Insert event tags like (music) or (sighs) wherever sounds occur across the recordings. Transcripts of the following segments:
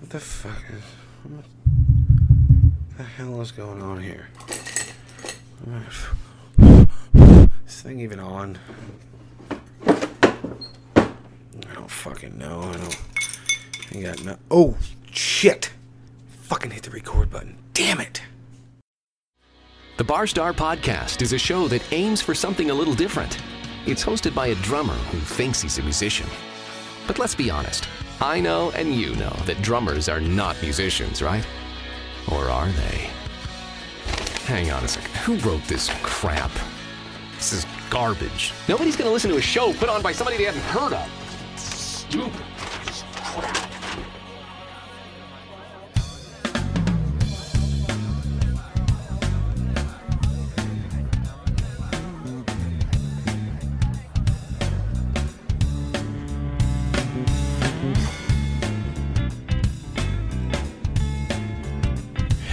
What the fuck is. What the hell is going on here? Is this thing even on? I don't fucking know. I don't. I got no. Oh, shit! Fucking hit the record button. Damn it! The Barstar Podcast is a show that aims for something a little different. It's hosted by a drummer who thinks he's a musician. But let's be honest. I know and you know that drummers are not musicians, right? Or are they? Hang on a second. Who wrote this crap? This is garbage. Nobody's gonna listen to a show put on by somebody they haven't heard of. Stupid.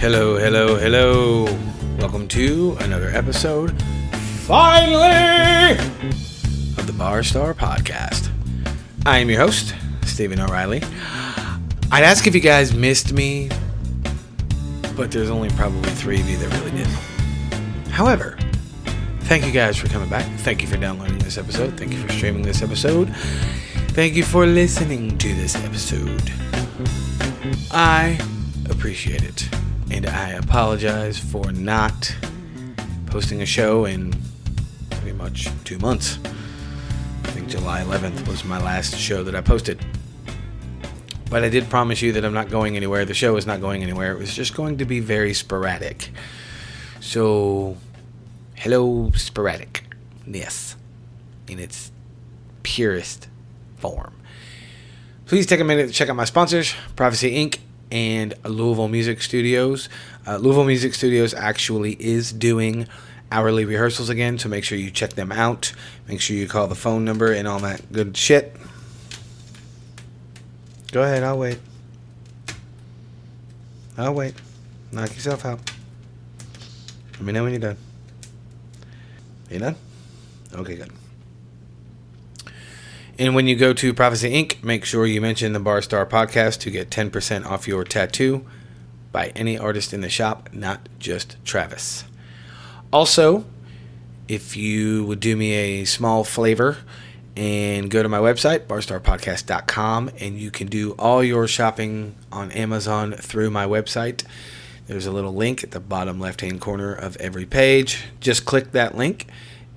Hello, hello, hello. Welcome to another episode, finally, of the Bar Star Podcast. I am your host, Stephen O'Reilly. I'd ask if you guys missed me, but there's only probably three of you that really did. However, thank you guys for coming back. Thank you for downloading this episode. Thank you for streaming this episode. Thank you for listening to this episode. I appreciate it. And I apologize for not posting a show in pretty much two months. I think July 11th was my last show that I posted. But I did promise you that I'm not going anywhere. The show is not going anywhere. It was just going to be very sporadic. So, hello, sporadic. Yes. In its purest form. Please take a minute to check out my sponsors, Privacy Inc. and Louisville Music Studios. Uh, Louisville Music Studios actually is doing hourly rehearsals again, so make sure you check them out. Make sure you call the phone number and all that good shit. Go ahead, I'll wait. I'll wait. Knock yourself out. Let me know when you're done. You done? Okay, good. And when you go to Prophecy Ink., make sure you mention the Bar Star podcast to get 10% off your tattoo by any artist in the shop, not just Travis. Also, if you would do me a small flavor and go to my website, barstarpodcast.com, and you can do all your shopping on Amazon through my website. There's a little link at the bottom left hand corner of every page. Just click that link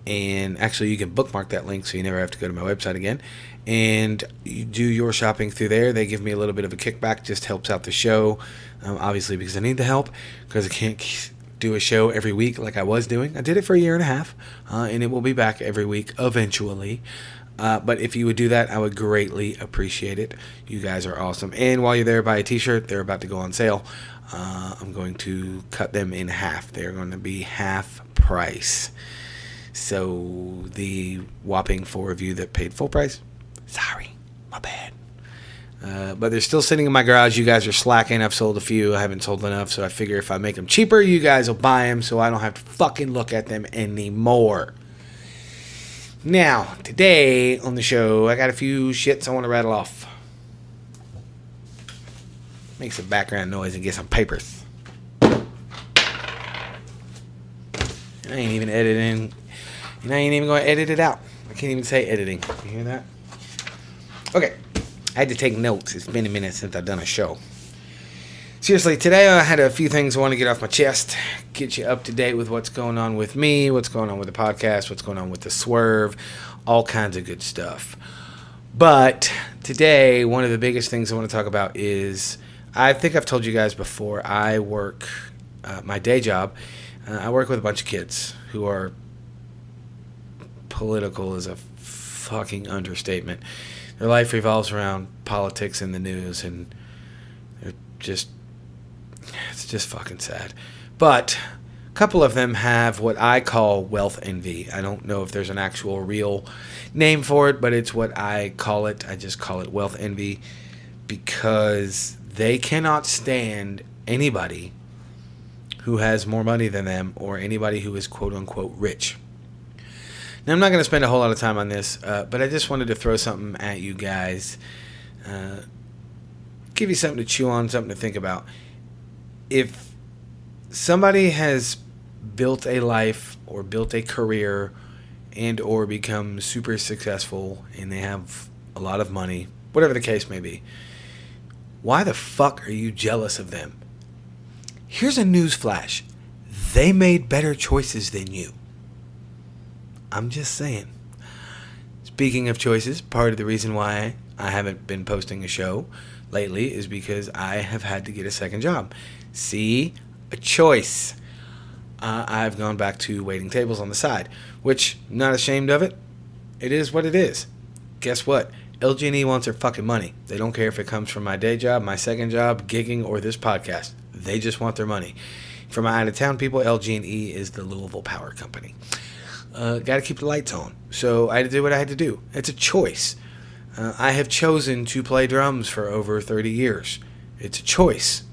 and actually you can bookmark that link so you never have to go to my website again and you do your shopping through there they give me a little bit of a kickback just helps out the show um, obviously because i need the help because i can't do a show every week like i was doing i did it for a year and a half uh, and it will be back every week eventually uh, but if you would do that, I would greatly appreciate it. You guys are awesome. And while you're there, buy a t shirt. They're about to go on sale. Uh, I'm going to cut them in half. They're going to be half price. So the whopping four of you that paid full price, sorry, my bad. Uh, but they're still sitting in my garage. You guys are slacking. I've sold a few. I haven't sold enough. So I figure if I make them cheaper, you guys will buy them so I don't have to fucking look at them anymore. Now, today on the show, I got a few shits I want to rattle off. Make some background noise and get some papers. I ain't even editing and I ain't even going to edit it out. I can't even say editing. You hear that? Okay. I had to take notes. It's been a minute since I've done a show. Seriously, today I had a few things I want to get off my chest, get you up to date with what's going on with me, what's going on with the podcast, what's going on with the swerve, all kinds of good stuff. But today, one of the biggest things I want to talk about is I think I've told you guys before, I work uh, my day job. Uh, I work with a bunch of kids who are political is a fucking understatement. Their life revolves around politics and the news, and they're just, it's just fucking sad. But a couple of them have what I call wealth envy. I don't know if there's an actual real name for it, but it's what I call it. I just call it wealth envy because they cannot stand anybody who has more money than them or anybody who is quote unquote rich. Now, I'm not going to spend a whole lot of time on this, uh, but I just wanted to throw something at you guys. Uh, give you something to chew on, something to think about. If somebody has built a life or built a career and or become super successful and they have a lot of money, whatever the case may be, why the fuck are you jealous of them? Here's a news flash. They made better choices than you. I'm just saying. Speaking of choices, part of the reason why I haven't been posting a show lately is because I have had to get a second job. See, a choice. Uh, I've gone back to waiting tables on the side, which not ashamed of it. It is what it is. Guess what? LG&E wants their fucking money. They don't care if it comes from my day job, my second job, gigging, or this podcast. They just want their money. For my out of town people, LG&E is the Louisville Power Company. Uh, Got to keep the lights on. So I had to do what I had to do. It's a choice. Uh, I have chosen to play drums for over 30 years. It's a choice.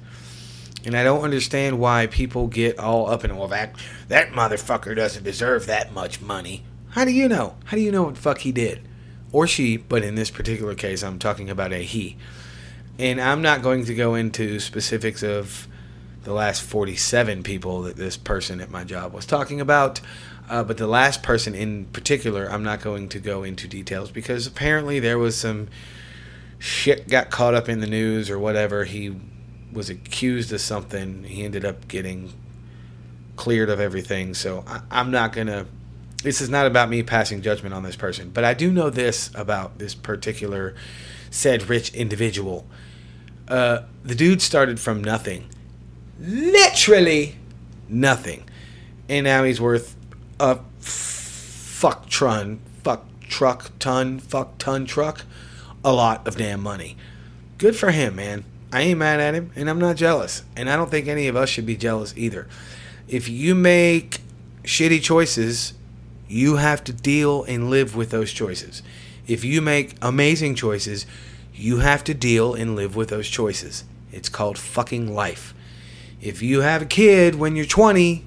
And I don't understand why people get all up in, well, that, that motherfucker doesn't deserve that much money. How do you know? How do you know what fuck he did? Or she, but in this particular case, I'm talking about a he. And I'm not going to go into specifics of the last 47 people that this person at my job was talking about. Uh, but the last person in particular, I'm not going to go into details because apparently there was some shit got caught up in the news or whatever. He was accused of something. He ended up getting cleared of everything. So I, I'm not going to. This is not about me passing judgment on this person. But I do know this about this particular said rich individual. Uh, the dude started from nothing. Literally nothing. And now he's worth a fuck ton, fuck truck ton, fuck ton truck, a lot of damn money. Good for him, man. I ain't mad at him, and I'm not jealous. And I don't think any of us should be jealous either. If you make shitty choices, you have to deal and live with those choices. If you make amazing choices, you have to deal and live with those choices. It's called fucking life. If you have a kid when you're 20,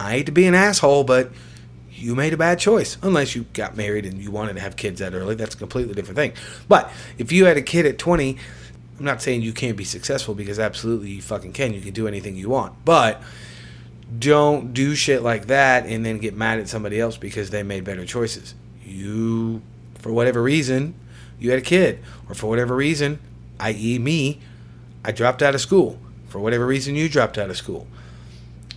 I hate to be an asshole, but you made a bad choice. Unless you got married and you wanted to have kids that early, that's a completely different thing. But if you had a kid at 20, I'm not saying you can't be successful because absolutely you fucking can. You can do anything you want. But don't do shit like that and then get mad at somebody else because they made better choices. You, for whatever reason, you had a kid, or for whatever reason, i.e., me, I dropped out of school. For whatever reason, you dropped out of school.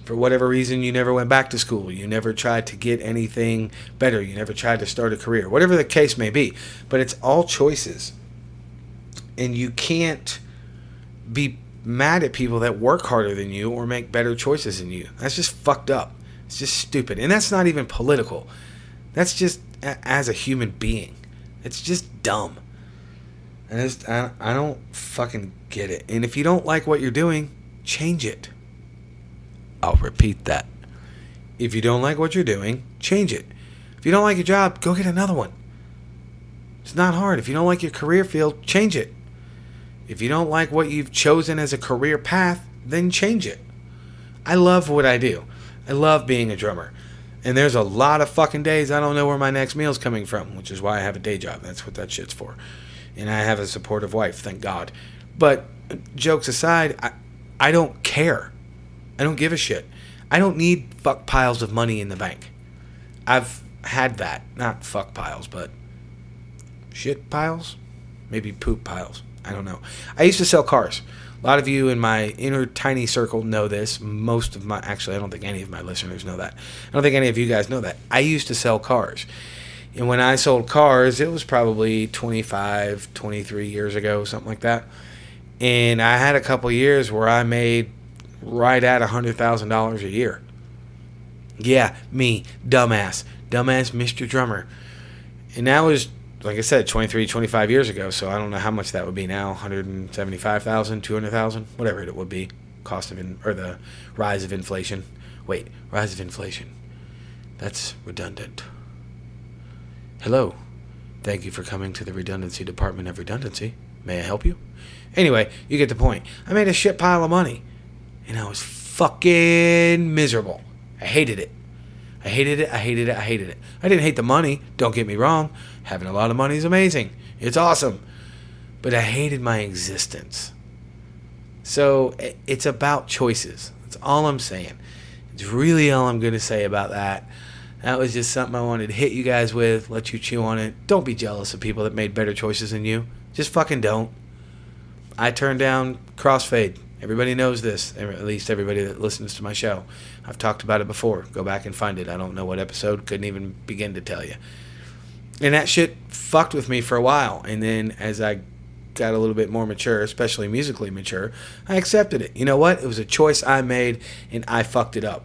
For whatever reason, you never went back to school. You never tried to get anything better. You never tried to start a career. Whatever the case may be. But it's all choices. And you can't be mad at people that work harder than you or make better choices than you. That's just fucked up. It's just stupid. And that's not even political. That's just as a human being. It's just dumb. I just I, I don't fucking get it. And if you don't like what you're doing, change it. I'll repeat that. If you don't like what you're doing, change it. If you don't like your job, go get another one. It's not hard. If you don't like your career field, change it. If you don't like what you've chosen as a career path, then change it. I love what I do. I love being a drummer. And there's a lot of fucking days I don't know where my next meal's coming from, which is why I have a day job. That's what that shit's for. And I have a supportive wife, thank God. But jokes aside, I, I don't care. I don't give a shit. I don't need fuck piles of money in the bank. I've had that. Not fuck piles, but shit piles? Maybe poop piles. I don't know. I used to sell cars. A lot of you in my inner tiny circle know this. Most of my, actually, I don't think any of my listeners know that. I don't think any of you guys know that. I used to sell cars. And when I sold cars, it was probably 25, 23 years ago, something like that. And I had a couple years where I made right at $100,000 a year. Yeah, me, dumbass. Dumbass Mr. Drummer. And that was, like I said, 23, 25 years ago. So I don't know how much that would be now 175,000, 200,000, whatever it would be. Cost of, in, or the rise of inflation. Wait, rise of inflation. That's redundant. Hello. Thank you for coming to the Redundancy Department of Redundancy. May I help you? Anyway, you get the point. I made a shit pile of money. And I was fucking miserable. I hated it. I hated it. I hated it. I hated it. I didn't hate the money. Don't get me wrong. Having a lot of money is amazing. It's awesome. but I hated my existence. So it's about choices. That's all I'm saying. It's really all I'm going to say about that. That was just something I wanted to hit you guys with, let you chew on it. Don't be jealous of people that made better choices than you. Just fucking don't. I turned down Crossfade. Everybody knows this, at least everybody that listens to my show. I've talked about it before. Go back and find it. I don't know what episode, couldn't even begin to tell you. And that shit fucked with me for a while. And then as I got a little bit more mature, especially musically mature, I accepted it. You know what? It was a choice I made and I fucked it up.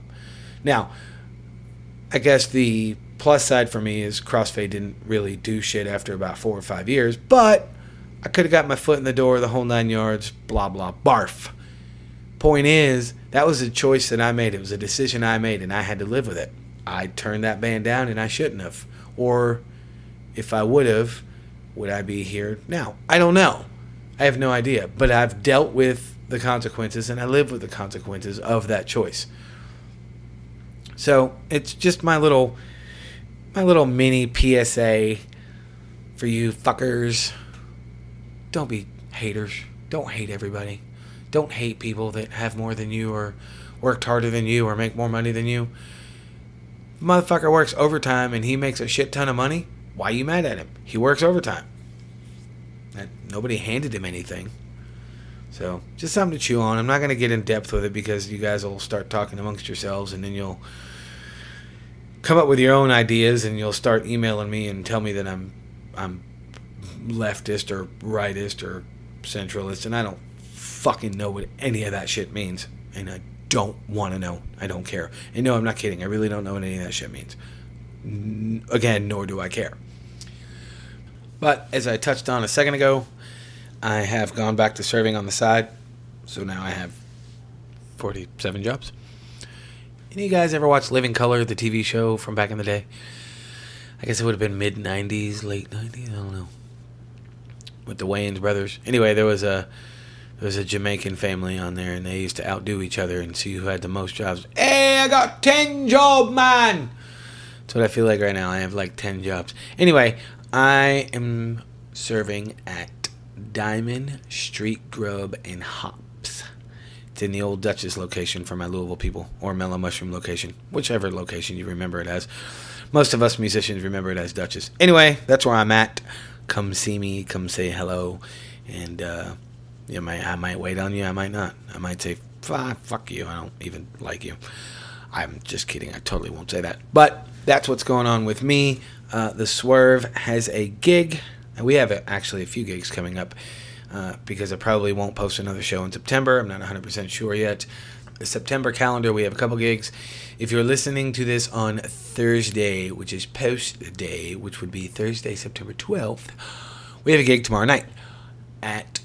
Now, I guess the plus side for me is Crossfade didn't really do shit after about four or five years, but I could have got my foot in the door the whole nine yards, blah, blah, barf. Point is, that was a choice that I made. It was a decision I made, and I had to live with it. I turned that band down, and I shouldn't have. Or if I would have, would I be here now? I don't know. I have no idea. But I've dealt with the consequences, and I live with the consequences of that choice. So it's just my little, my little mini PSA for you fuckers don't be haters. Don't hate everybody. Don't hate people that have more than you or worked harder than you or make more money than you. Motherfucker works overtime and he makes a shit ton of money. Why you mad at him? He works overtime. Nobody handed him anything. So just something to chew on. I'm not going to get in depth with it because you guys will start talking amongst yourselves and then you'll come up with your own ideas and you'll start emailing me and tell me that I'm I'm leftist or rightist or centralist, and I don't fucking know what any of that shit means, and I don't want to know. I don't care. And no, I'm not kidding. I really don't know what any of that shit means. N- again, nor do I care. But as I touched on a second ago, I have gone back to serving on the side, so now I have 47 jobs. Any of you guys ever watch Living Color, the TV show from back in the day? I guess it would have been mid 90s, late 90s, I don't know with the Wayans brothers. Anyway, there was a there was a Jamaican family on there, and they used to outdo each other and see who had the most jobs. Hey, I got ten job, man. That's what I feel like right now. I have like ten jobs. Anyway, I am serving at Diamond Street Grub and Hops. It's in the old Duchess location for my Louisville people, or Mellow Mushroom location, whichever location you remember it as. Most of us musicians remember it as Duchess. Anyway, that's where I'm at come see me, come say hello, and uh, you know, I might wait on you, I might not. I might say, fuck you, I don't even like you. I'm just kidding, I totally won't say that. But that's what's going on with me. Uh, the Swerve has a gig, and we have actually a few gigs coming up. Uh, because I probably won't post another show in September. I'm not 100% sure yet. The September calendar, we have a couple gigs. If you're listening to this on Thursday, which is post day, which would be Thursday, September 12th, we have a gig tomorrow night at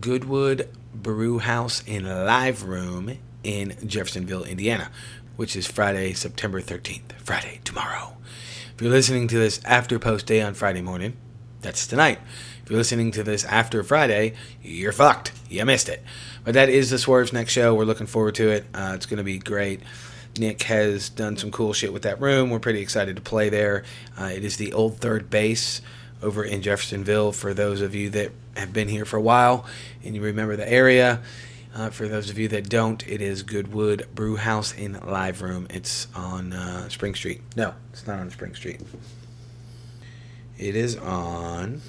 Goodwood Brew House in Live Room in Jeffersonville, Indiana, which is Friday, September 13th. Friday, tomorrow. If you're listening to this after post day on Friday morning, that's tonight. If you're listening to this after Friday, you're fucked. You missed it. But that is the Swerve's next show. We're looking forward to it. Uh, it's going to be great. Nick has done some cool shit with that room. We're pretty excited to play there. Uh, it is the old third base over in Jeffersonville for those of you that have been here for a while and you remember the area. Uh, for those of you that don't, it is Goodwood Brew House in Live Room. It's on uh, Spring Street. No, it's not on Spring Street. It is on.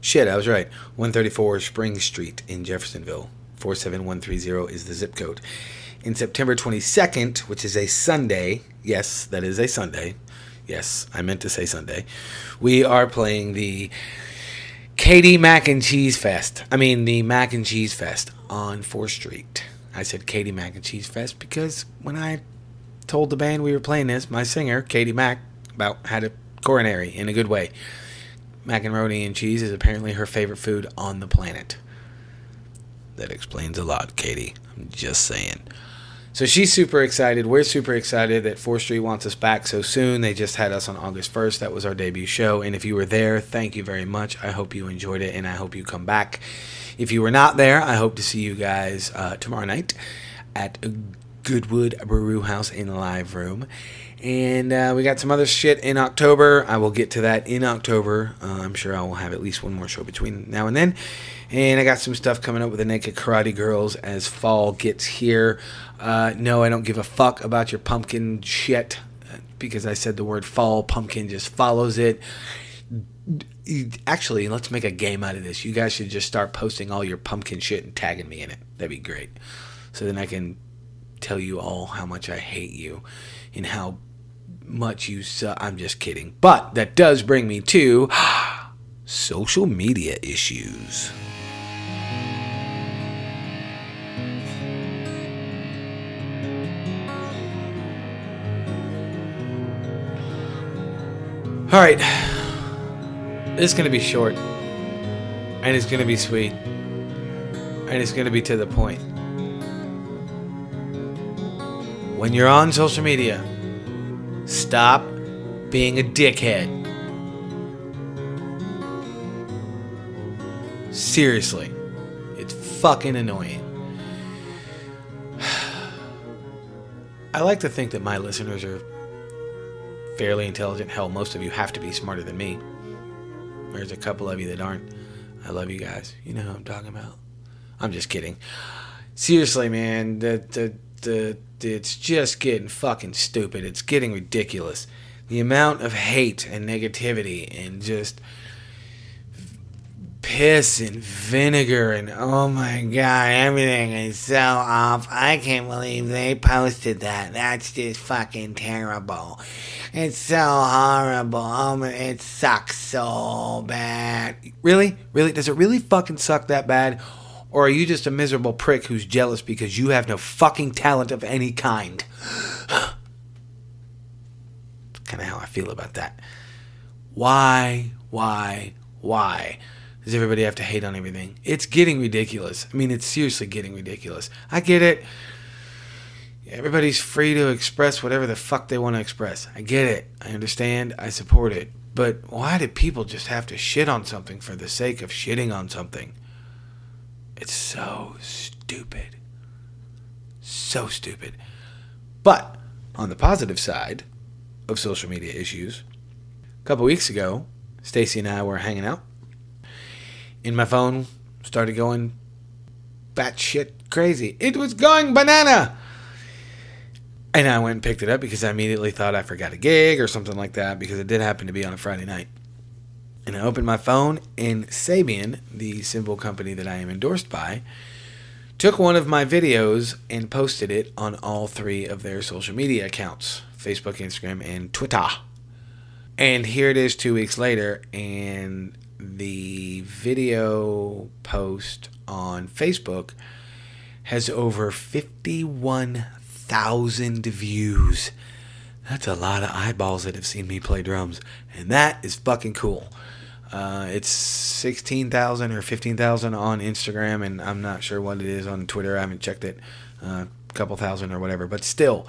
Shit, I was right. 134 Spring Street in Jeffersonville. 47130 is the zip code in September 22nd, which is a Sunday. Yes, that is a Sunday. Yes, I meant to say Sunday. We are playing the Katie Mac and Cheese Fest. I mean, the Mac and Cheese Fest on 4th Street. I said Katie Mac and Cheese Fest because when I told the band we were playing this, my singer, Katie Mac, about had a coronary in a good way. Macaroni and cheese is apparently her favorite food on the planet. That explains a lot, Katie. I'm just saying. So she's super excited. We're super excited that 4th Street wants us back so soon. They just had us on August 1st. That was our debut show. And if you were there, thank you very much. I hope you enjoyed it and I hope you come back. If you were not there, I hope to see you guys uh, tomorrow night at Goodwood Brew House in Live Room. And uh, we got some other shit in October. I will get to that in October. Uh, I'm sure I will have at least one more show between now and then. And I got some stuff coming up with the Naked Karate Girls as fall gets here. Uh, no, I don't give a fuck about your pumpkin shit because I said the word fall. Pumpkin just follows it. Actually, let's make a game out of this. You guys should just start posting all your pumpkin shit and tagging me in it. That'd be great. So then I can tell you all how much I hate you and how much you suck. I'm just kidding. But that does bring me to (gasps) social media issues. All right. This is going to be short. And it's going to be sweet. And it's going to be to the point. When you're on social media, stop being a dickhead. Seriously. It's fucking annoying. (sighs) I like to think that my listeners are fairly intelligent. Hell, most of you have to be smarter than me. There's a couple of you that aren't. I love you guys. You know who I'm talking about. I'm just kidding. Seriously, man, the the the it's just getting fucking stupid. It's getting ridiculous. The amount of hate and negativity and just piss and vinegar and oh my god, everything is so off. I can't believe they posted that. That's just fucking terrible. It's so horrible. Oh my, it sucks so bad. Really? Really? Does it really fucking suck that bad? Or are you just a miserable prick who's jealous because you have no fucking talent of any kind? (sighs) Kind of how I feel about that. Why, why, why does everybody have to hate on everything? It's getting ridiculous. I mean, it's seriously getting ridiculous. I get it. Everybody's free to express whatever the fuck they want to express. I get it. I understand. I support it. But why do people just have to shit on something for the sake of shitting on something? It's so stupid. So stupid. But on the positive side of social media issues, a couple weeks ago, Stacy and I were hanging out. And my phone started going batshit crazy. It was going banana. And I went and picked it up because I immediately thought I forgot a gig or something like that because it did happen to be on a Friday night and I opened my phone, and Sabian, the cymbal company that I am endorsed by, took one of my videos and posted it on all three of their social media accounts Facebook, Instagram, and Twitter. And here it is two weeks later, and the video post on Facebook has over 51,000 views. That's a lot of eyeballs that have seen me play drums, and that is fucking cool. Uh, it's 16,000 or 15,000 on Instagram, and I'm not sure what it is on Twitter. I haven't checked it. Uh, a couple thousand or whatever. But still,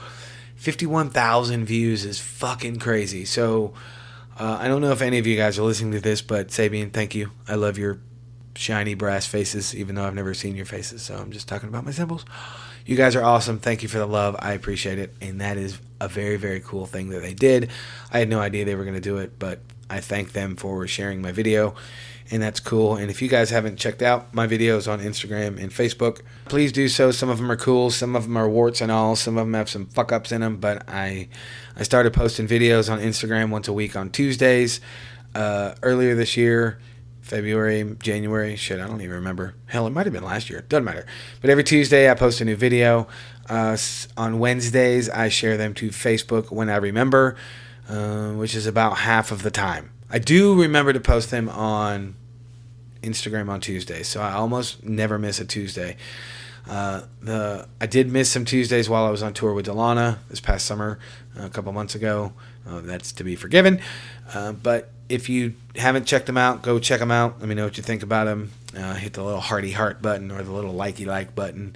51,000 views is fucking crazy. So uh, I don't know if any of you guys are listening to this, but Sabian, thank you. I love your shiny brass faces, even though I've never seen your faces. So I'm just talking about my cymbals. You guys are awesome. Thank you for the love. I appreciate it. And that is a very, very cool thing that they did. I had no idea they were going to do it, but I thank them for sharing my video, and that's cool. And if you guys haven't checked out my videos on Instagram and Facebook, please do so. Some of them are cool, some of them are warts and all, some of them have some fuck ups in them. But I, I started posting videos on Instagram once a week on Tuesdays. Uh, earlier this year, February, January, shit, I don't even remember. Hell, it might have been last year. Doesn't matter. But every Tuesday, I post a new video. Uh, on Wednesdays, I share them to Facebook when I remember. Uh, which is about half of the time. I do remember to post them on Instagram on Tuesdays, so I almost never miss a Tuesday. Uh, the I did miss some Tuesdays while I was on tour with Delana this past summer, a couple months ago. Uh, that's to be forgiven. Uh, but if you haven't checked them out, go check them out. Let me know what you think about them. Uh, hit the little hearty heart button or the little likey like button.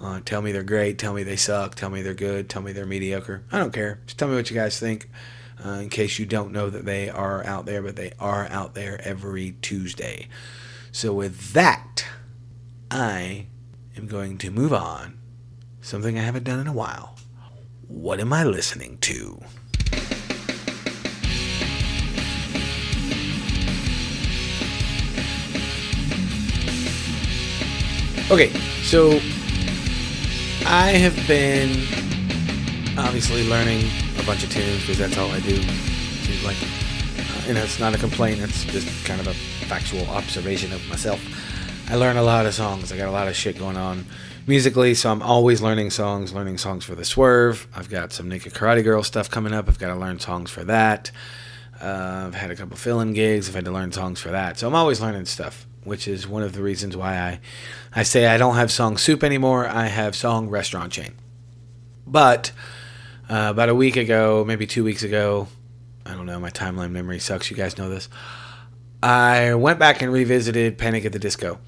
Uh, tell me they're great. Tell me they suck. Tell me they're good. Tell me they're mediocre. I don't care. Just tell me what you guys think uh, in case you don't know that they are out there, but they are out there every Tuesday. So, with that, I am going to move on. Something I haven't done in a while. What am I listening to? Okay, so I have been obviously learning a bunch of tunes because that's all I do. Like, uh, and that's not a complaint. It's just kind of a factual observation of myself. I learn a lot of songs. I got a lot of shit going on musically, so I'm always learning songs. Learning songs for the Swerve. I've got some Naked Karate Girl stuff coming up. I've got to learn songs for that. Uh, I've had a couple fill-in gigs. I've had to learn songs for that. So I'm always learning stuff, which is one of the reasons why I, I say I don't have song soup anymore. I have song restaurant chain. But uh, about a week ago, maybe two weeks ago, I don't know. My timeline memory sucks. You guys know this. I went back and revisited Panic at the Disco.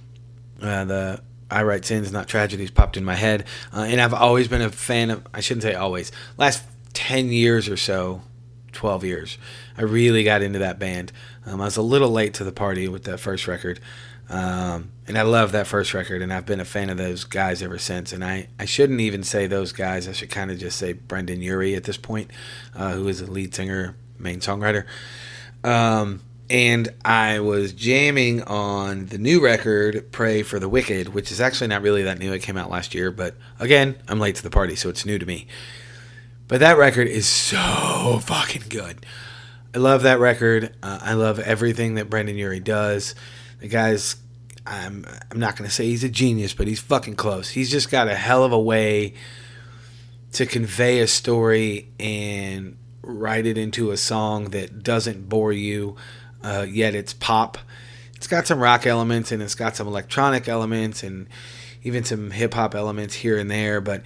Uh, the I Write Sins, Not Tragedies popped in my head. Uh, and I've always been a fan of, I shouldn't say always, last 10 years or so, 12 years. I really got into that band. Um, I was a little late to the party with that first record. Um, and I love that first record, and I've been a fan of those guys ever since. And I, I shouldn't even say those guys. I should kind of just say Brendon Urie at this point, uh, who is the lead singer, main songwriter. Um, and I was jamming on the new record, Pray for the Wicked, which is actually not really that new. It came out last year, but again, I'm late to the party, so it's new to me. But that record is so fucking good. I love that record. Uh, I love everything that Brendon Urie does. The guy's, I'm, I'm not to say he's a genius, but he's fucking close. He's just got a hell of a way to convey a story and write it into a song that doesn't bore you, uh, yet it's pop. It's got some rock elements and it's got some electronic elements and even some hip hop elements here and there, but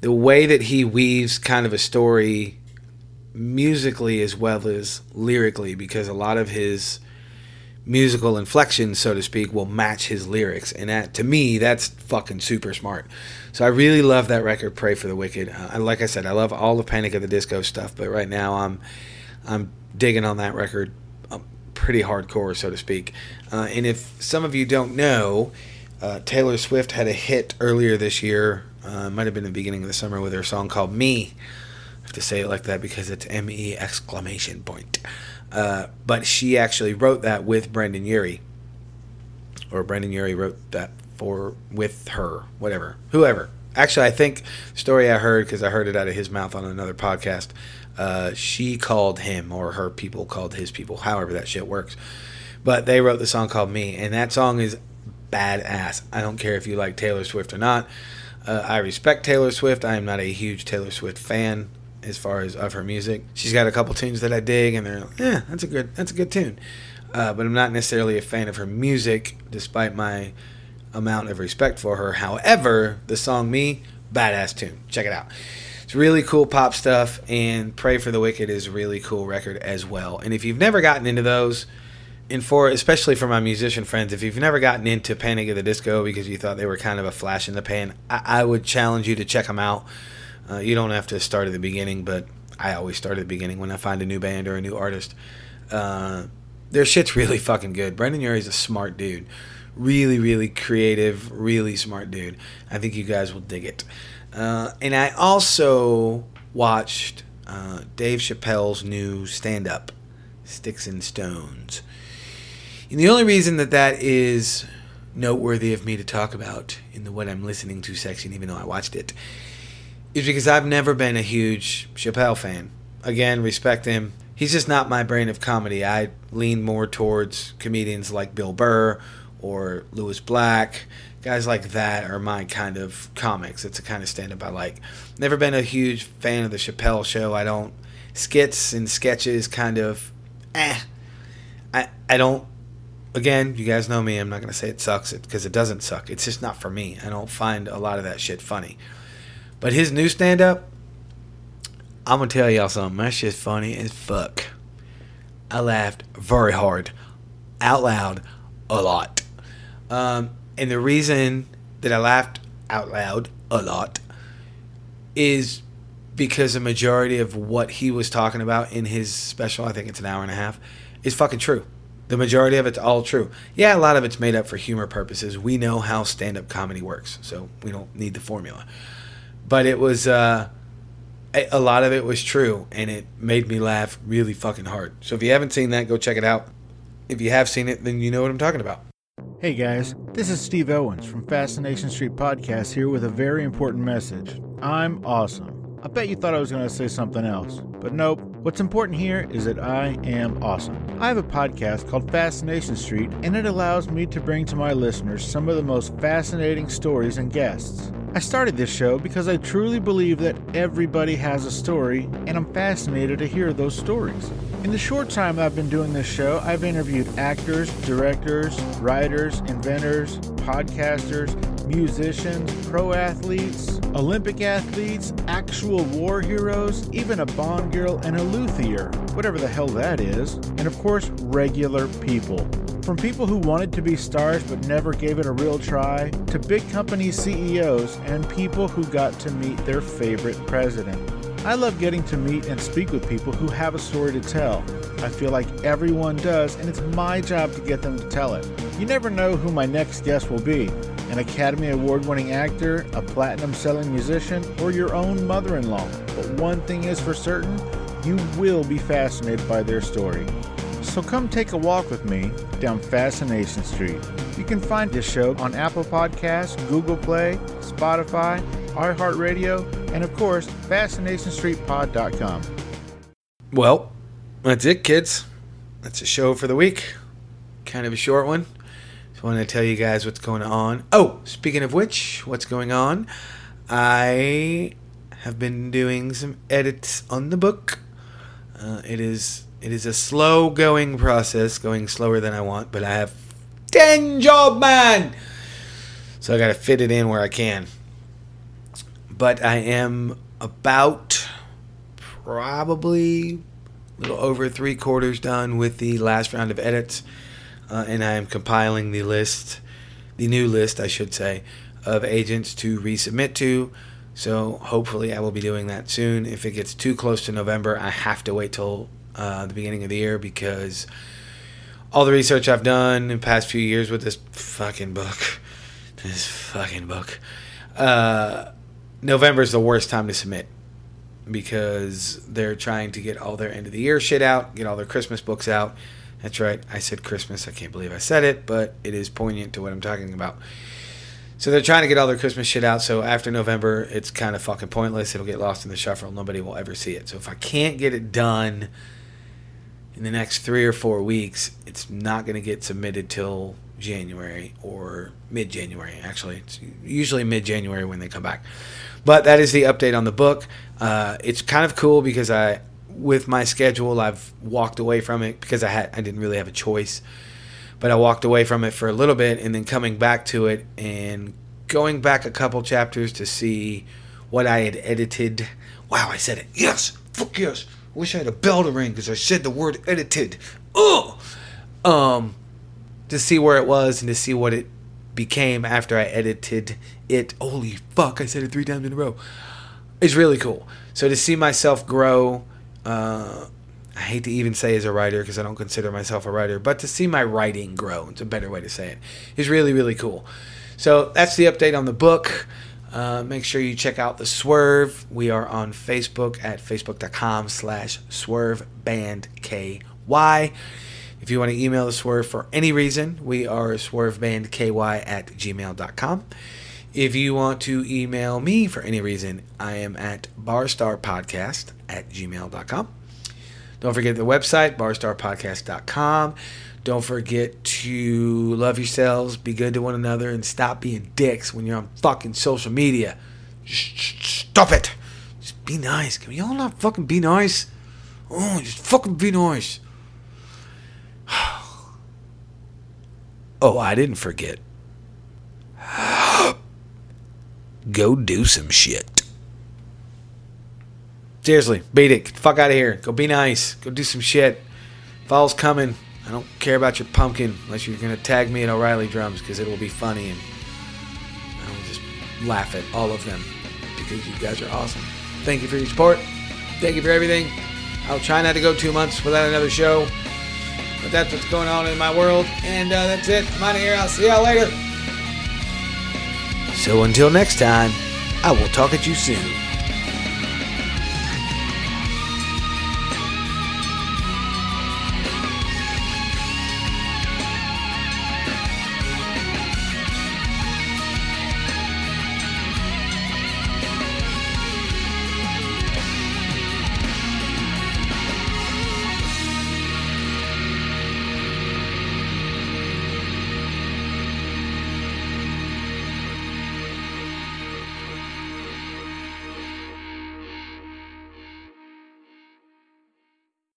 the way that he weaves kind of a story musically as well as lyrically, because a lot of his musical inflection, so to speak, will match his lyrics, and that to me, that's fucking super smart. So I really love that record, "Pray for the Wicked." Uh, like I said, I love all the Panic at the Disco stuff, but right now I'm I'm digging on that record um, pretty hardcore, so to speak. Uh, and if some of you don't know, uh, Taylor Swift had a hit earlier this year. Uh, might have been the beginning of the summer with her song called "Me." I have to say it like that because it's M E exclamation point. Uh, but she actually wrote that with Brendon Urie, or Brendon Urie wrote that for with her, whatever, whoever. Actually, I think story I heard because I heard it out of his mouth on another podcast. Uh, she called him, or her people called his people, however that shit works. But they wrote the song called "Me," and that song is badass. I don't care if you like Taylor Swift or not. Uh, I respect Taylor Swift. I am not a huge Taylor Swift fan as far as of her music. She's got a couple tunes that I dig, and they're like, yeah, that's a good that's a good tune. Uh, but I'm not necessarily a fan of her music, despite my amount of respect for her. However, the song "Me" badass tune. Check it out. It's really cool pop stuff, and "Pray for the Wicked" is a really cool record as well. And if you've never gotten into those, and for especially for my musician friends, if you've never gotten into Panic at the Disco because you thought they were kind of a flash in the pan, I, I would challenge you to check them out. Uh, you don't have to start at the beginning, but I always start at the beginning when I find a new band or a new artist. Uh, their shit's really fucking good. Brendon Urie's a smart dude. Really, really creative, really smart dude. I think you guys will dig it. Uh, and I also watched uh, Dave Chappelle's new stand up, Sticks and Stones. And the only reason that that is noteworthy of me to talk about in the what I'm listening to section, even though I watched it, is because I've never been a huge Chappelle fan. Again, respect him. He's just not my brain of comedy. I lean more towards comedians like Bill Burr or Lewis Black. Guys like that are my kind of comics. It's a kind of stand up I like. Never been a huge fan of the Chappelle show. I don't. Skits and sketches kind of. Eh. I, I don't again, you guys know me. I'm not going to say it sucks because it, it doesn't suck. It's just not for me. I don't find a lot of that shit funny. But his new stand up, I'm going to tell y'all something. That shit's funny as fuck. I laughed very hard, out loud, a lot. Um, and the reason that I laughed out loud a lot is because the majority of what he was talking about in his special, I think it's an hour and a half, is fucking true. The majority of it's all true. Yeah, a lot of it's made up for humor purposes. We know how stand up comedy works, so we don't need the formula. But it was, uh, a lot of it was true, and it made me laugh really fucking hard. So if you haven't seen that, go check it out. If you have seen it, then you know what I'm talking about. Hey guys, this is Steve Owens from Fascination Street Podcast here with a very important message. I'm awesome. I bet you thought I was going to say something else, but nope. What's important here is that I am awesome. I have a podcast called Fascination Street, and it allows me to bring to my listeners some of the most fascinating stories and guests. I started this show because I truly believe that everybody has a story, and I'm fascinated to hear those stories. In the short time I've been doing this show, I've interviewed actors, directors, writers, inventors, podcasters, musicians, pro athletes, Olympic athletes, actual war heroes, even a Bond girl and a luthier, whatever the hell that is, and of course, regular people. From people who wanted to be stars but never gave it a real try, to big company CEOs and people who got to meet their favorite president. I love getting to meet and speak with people who have a story to tell. I feel like everyone does, and it's my job to get them to tell it. You never know who my next guest will be an Academy Award winning actor, a platinum selling musician, or your own mother in law. But one thing is for certain you will be fascinated by their story. So come take a walk with me down Fascination Street. You can find this show on Apple Podcasts, Google Play, Spotify, iHeartRadio, and of course, FascinationStreetPod.com. Well, that's it, kids. That's a show for the week. Kind of a short one. Just want to tell you guys what's going on. Oh, speaking of which, what's going on? I have been doing some edits on the book. Uh, it is it is a slow going process, going slower than I want, but I have ten job man, so I got to fit it in where I can. But I am about probably a little over three quarters done with the last round of edits, uh, and I am compiling the list, the new list, I should say, of agents to resubmit to. So hopefully, I will be doing that soon. If it gets too close to November, I have to wait till uh, the beginning of the year because all the research I've done in the past few years with this fucking book, (laughs) this fucking book, uh, November is the worst time to submit because they're trying to get all their end of the year shit out, get all their Christmas books out. That's right, I said Christmas. I can't believe I said it, but it is poignant to what I'm talking about. So they're trying to get all their Christmas shit out. So after November, it's kind of fucking pointless. It'll get lost in the shuffle. Nobody will ever see it. So if I can't get it done in the next three or four weeks, it's not going to get submitted till January or mid January. Actually, it's usually mid January when they come back. But that is the update on the book. Uh, it's kind of cool because I, with my schedule, I've walked away from it because I had I didn't really have a choice. But I walked away from it for a little bit and then coming back to it and going back a couple chapters to see what I had edited. Wow, I said it. Yes, fuck yes. Wish I had a bell to ring because I said the word edited. Oh, um, to see where it was and to see what it became after I edited it. Holy fuck! I said it three times in a row. It's really cool. So to see myself grow. Uh, I hate to even say as a writer because I don't consider myself a writer, but to see my writing grow, it's a better way to say it, is really, really cool. So that's the update on the book. Uh, make sure you check out the Swerve. We are on Facebook at facebook.com slash swervebandky. If you want to email the Swerve for any reason, we are swervebandky at gmail.com. If you want to email me for any reason, I am at barstarpodcast at gmail.com. Don't forget the website, barstarpodcast.com. Don't forget to love yourselves, be good to one another, and stop being dicks when you're on fucking social media. Stop it. Just be nice. Can we all not fucking be nice? Oh, just fucking be nice. (sighs) Oh, I didn't forget. (gasps) Go do some shit. Seriously, beat it. Get fuck out of here. Go be nice. Go do some shit. Fall's coming. I don't care about your pumpkin unless you're gonna tag me at O'Reilly Drums because it will be funny and I will just laugh at all of them because you guys are awesome. Thank you for your support. Thank you for everything. I'll try not to go two months without another show, but that's what's going on in my world. And uh, that's it. I'm out of here. I'll see y'all later. So until next time, I will talk at you soon.